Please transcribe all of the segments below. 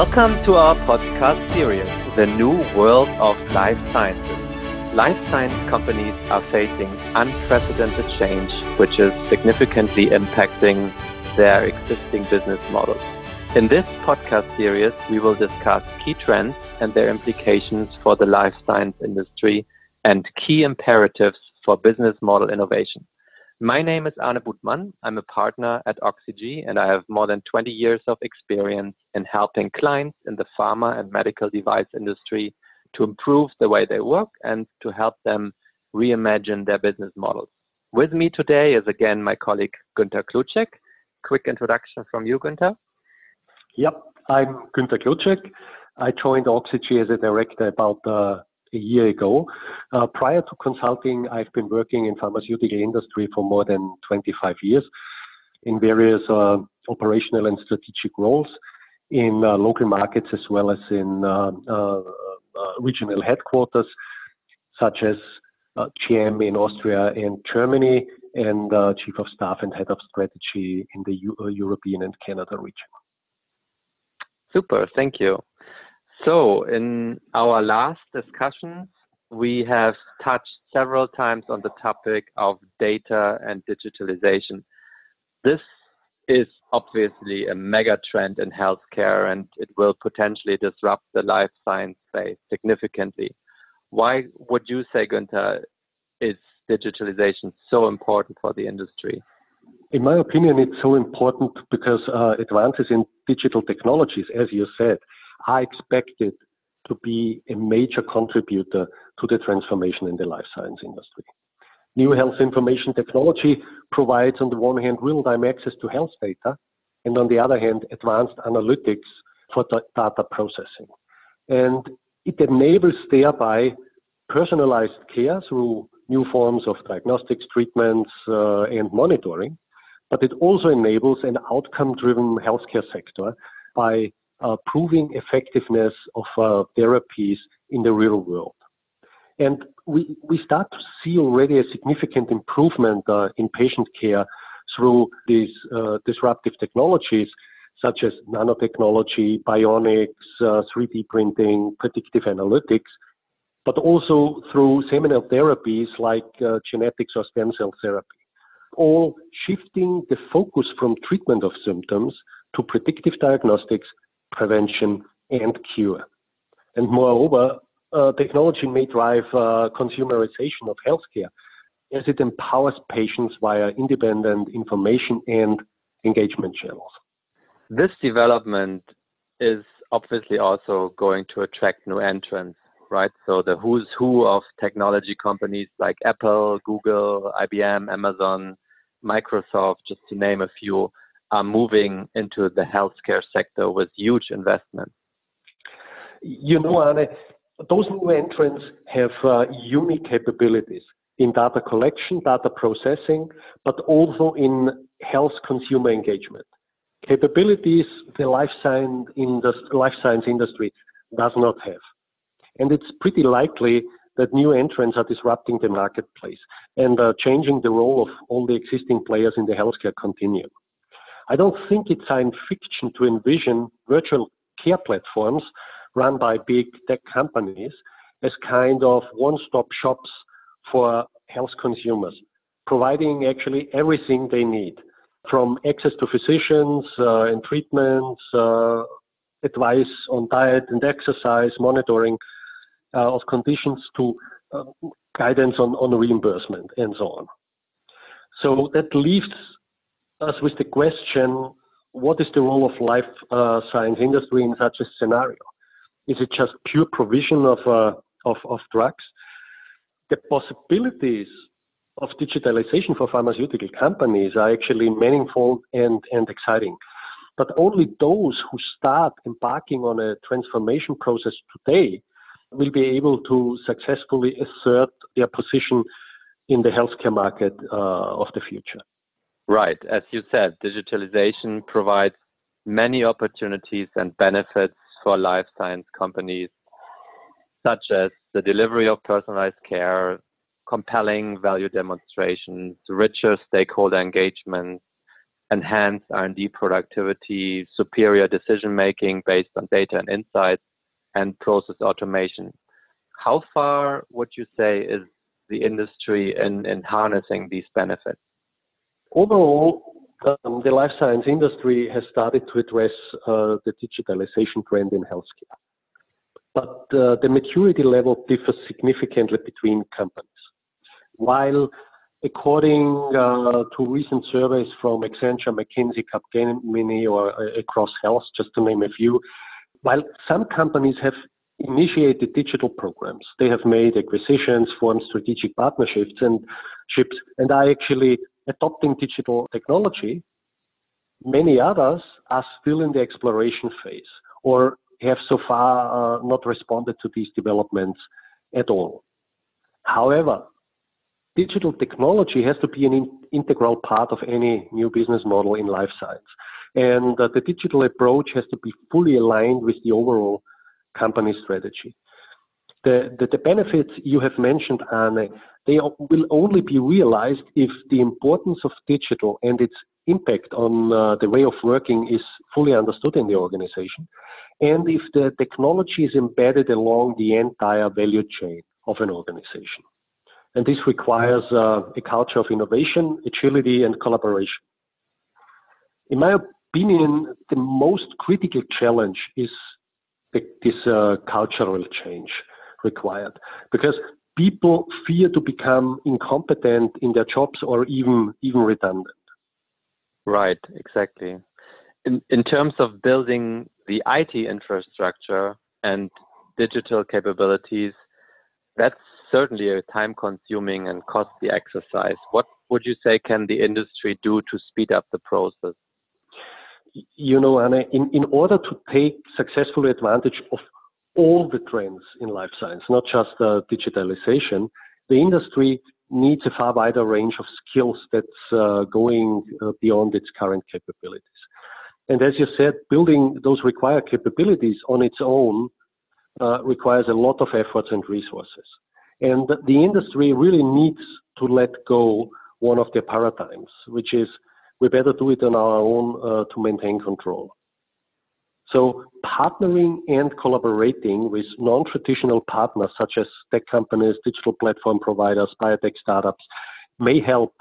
Welcome to our podcast series, The New World of Life Sciences. Life science companies are facing unprecedented change, which is significantly impacting their existing business models. In this podcast series, we will discuss key trends and their implications for the life science industry and key imperatives for business model innovation. My name is Arne Buthmann. I'm a partner at Oxyg, and I have more than 20 years of experience in helping clients in the pharma and medical device industry to improve the way they work and to help them reimagine their business models. With me today is again my colleague Günter Kloucek. Quick introduction from you, Günter. Yep, I'm Günter Kloucek. I joined Oxyg as a director about uh, a year ago. Uh, prior to consulting, I've been working in pharmaceutical industry for more than 25 years in various uh, operational and strategic roles in uh, local markets as well as in uh, uh, uh, regional headquarters, such as GM in Austria and Germany, and chief of staff and head of strategy in the U European and Canada region. Super, thank you. So, in our last discussions, we have touched several times on the topic of data and digitalization. This is obviously a mega trend in healthcare and it will potentially disrupt the life science space significantly. Why would you say, Günter, is digitalization so important for the industry? In my opinion, it's so important because uh, advances in digital technologies, as you said, are expected to be a major contributor to the transformation in the life science industry. New health information technology provides, on the one hand, real time access to health data, and on the other hand, advanced analytics for data processing. And it enables thereby personalized care through new forms of diagnostics, treatments, uh, and monitoring. But it also enables an outcome driven healthcare sector by uh, proving effectiveness of uh, therapies in the real world. And we, we start to see already a significant improvement uh, in patient care through these uh, disruptive technologies such as nanotechnology, bionics, uh, 3D printing, predictive analytics, but also through seminal therapies like uh, genetics or stem cell therapy. All shifting the focus from treatment of symptoms to predictive diagnostics prevention, and cure. And moreover, uh, technology may drive uh, consumerization of healthcare as it empowers patients via independent information and engagement channels. This development is obviously also going to attract new entrants, right? So the who's who of technology companies like Apple, Google, IBM, Amazon, Microsoft, just to name a few, are moving into the healthcare sector with huge investments? You know, Arne, those new entrants have uh, unique capabilities in data collection, data processing, but also in health consumer engagement. Capabilities the life science, industry, life science industry does not have. And it's pretty likely that new entrants are disrupting the marketplace and uh, changing the role of all the existing players in the healthcare continuum. I don't think it's science fiction to envision virtual care platforms run by big tech companies as kind of one-stop shops for health consumers, providing actually everything they need, from access to physicians uh, and treatments, uh, advice on diet and exercise, monitoring uh, of conditions to uh, guidance on, on reimbursement and so on. So that leaves us with the question, what is the role of life uh, science industry in such a scenario? Is it just pure provision of, uh, of, of drugs? The possibilities of digitalization for pharmaceutical companies are actually meaningful and, and exciting. But only those who start embarking on a transformation process today will be able to successfully assert their position in the healthcare market uh, of the future. Right. As you said, digitalization provides many opportunities and benefits for life science companies, such as the delivery of personalized care, compelling value demonstrations, richer stakeholder engagement, enhanced R&D productivity, superior decision making based on data and insights, and process automation. How far would you say is the industry in, in harnessing these benefits? Overall, um, the life science industry has started to address uh, the digitalization trend in healthcare. But uh, the maturity level differs significantly between companies. While according uh, to recent surveys from Accenture, McKinsey, Capgemini, or uh, Across Health, just to name a few, while some companies have initiated digital programs, they have made acquisitions, formed strategic partnerships, and ships, and are actually adopting digital technology. Many others are still in the exploration phase or have so far uh, not responded to these developments at all. However, digital technology has to be an in- integral part of any new business model in life science. And uh, the digital approach has to be fully aligned with the overall company strategy. The, the, the benefits you have mentioned, Arne, they will only be realized if the importance of digital and its impact on uh, the way of working is fully understood in the organization, and if the technology is embedded along the entire value chain of an organization. And this requires uh, a culture of innovation, agility, and collaboration. In my opinion, the most critical challenge is this uh, cultural change required because people fear to become incompetent in their jobs or even even redundant. Right, exactly. In in terms of building the IT infrastructure and digital capabilities, that's certainly a time consuming and costly exercise. What would you say can the industry do to speed up the process? You know, Arne, in, in order to take successful advantage of all the trends in life science, not just uh, digitalization, the industry needs a far wider range of skills that's uh, going uh, beyond its current capabilities. And as you said, building those required capabilities on its own uh, requires a lot of efforts and resources. And the industry really needs to let go one of their paradigms, which is we better do it on our own uh, to maintain control. So partnering and collaborating with non-traditional partners such as tech companies, digital platform providers, biotech startups may help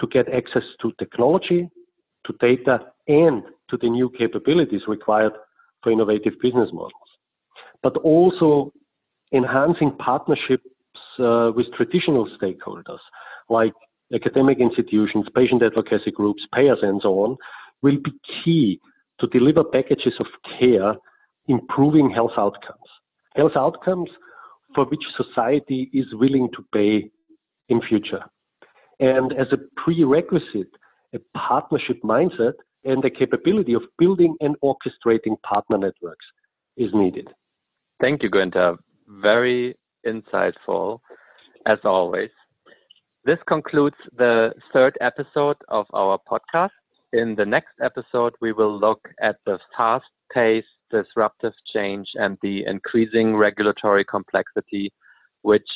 to get access to technology, to data, and to the new capabilities required for innovative business models. But also enhancing partnerships uh, with traditional stakeholders like academic institutions, patient advocacy groups, payers, and so on, will be key to deliver packages of care improving health outcomes. Health outcomes for which society is willing to pay in future. And as a prerequisite, a partnership mindset and the capability of building and orchestrating partner networks is needed. Thank you, Günter. Very insightful, as always. This concludes the third episode of our podcast. In the next episode, we will look at the fast paced disruptive change and the increasing regulatory complexity, which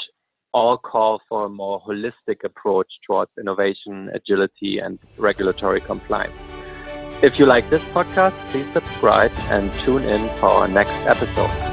all call for a more holistic approach towards innovation, agility, and regulatory compliance. If you like this podcast, please subscribe and tune in for our next episode.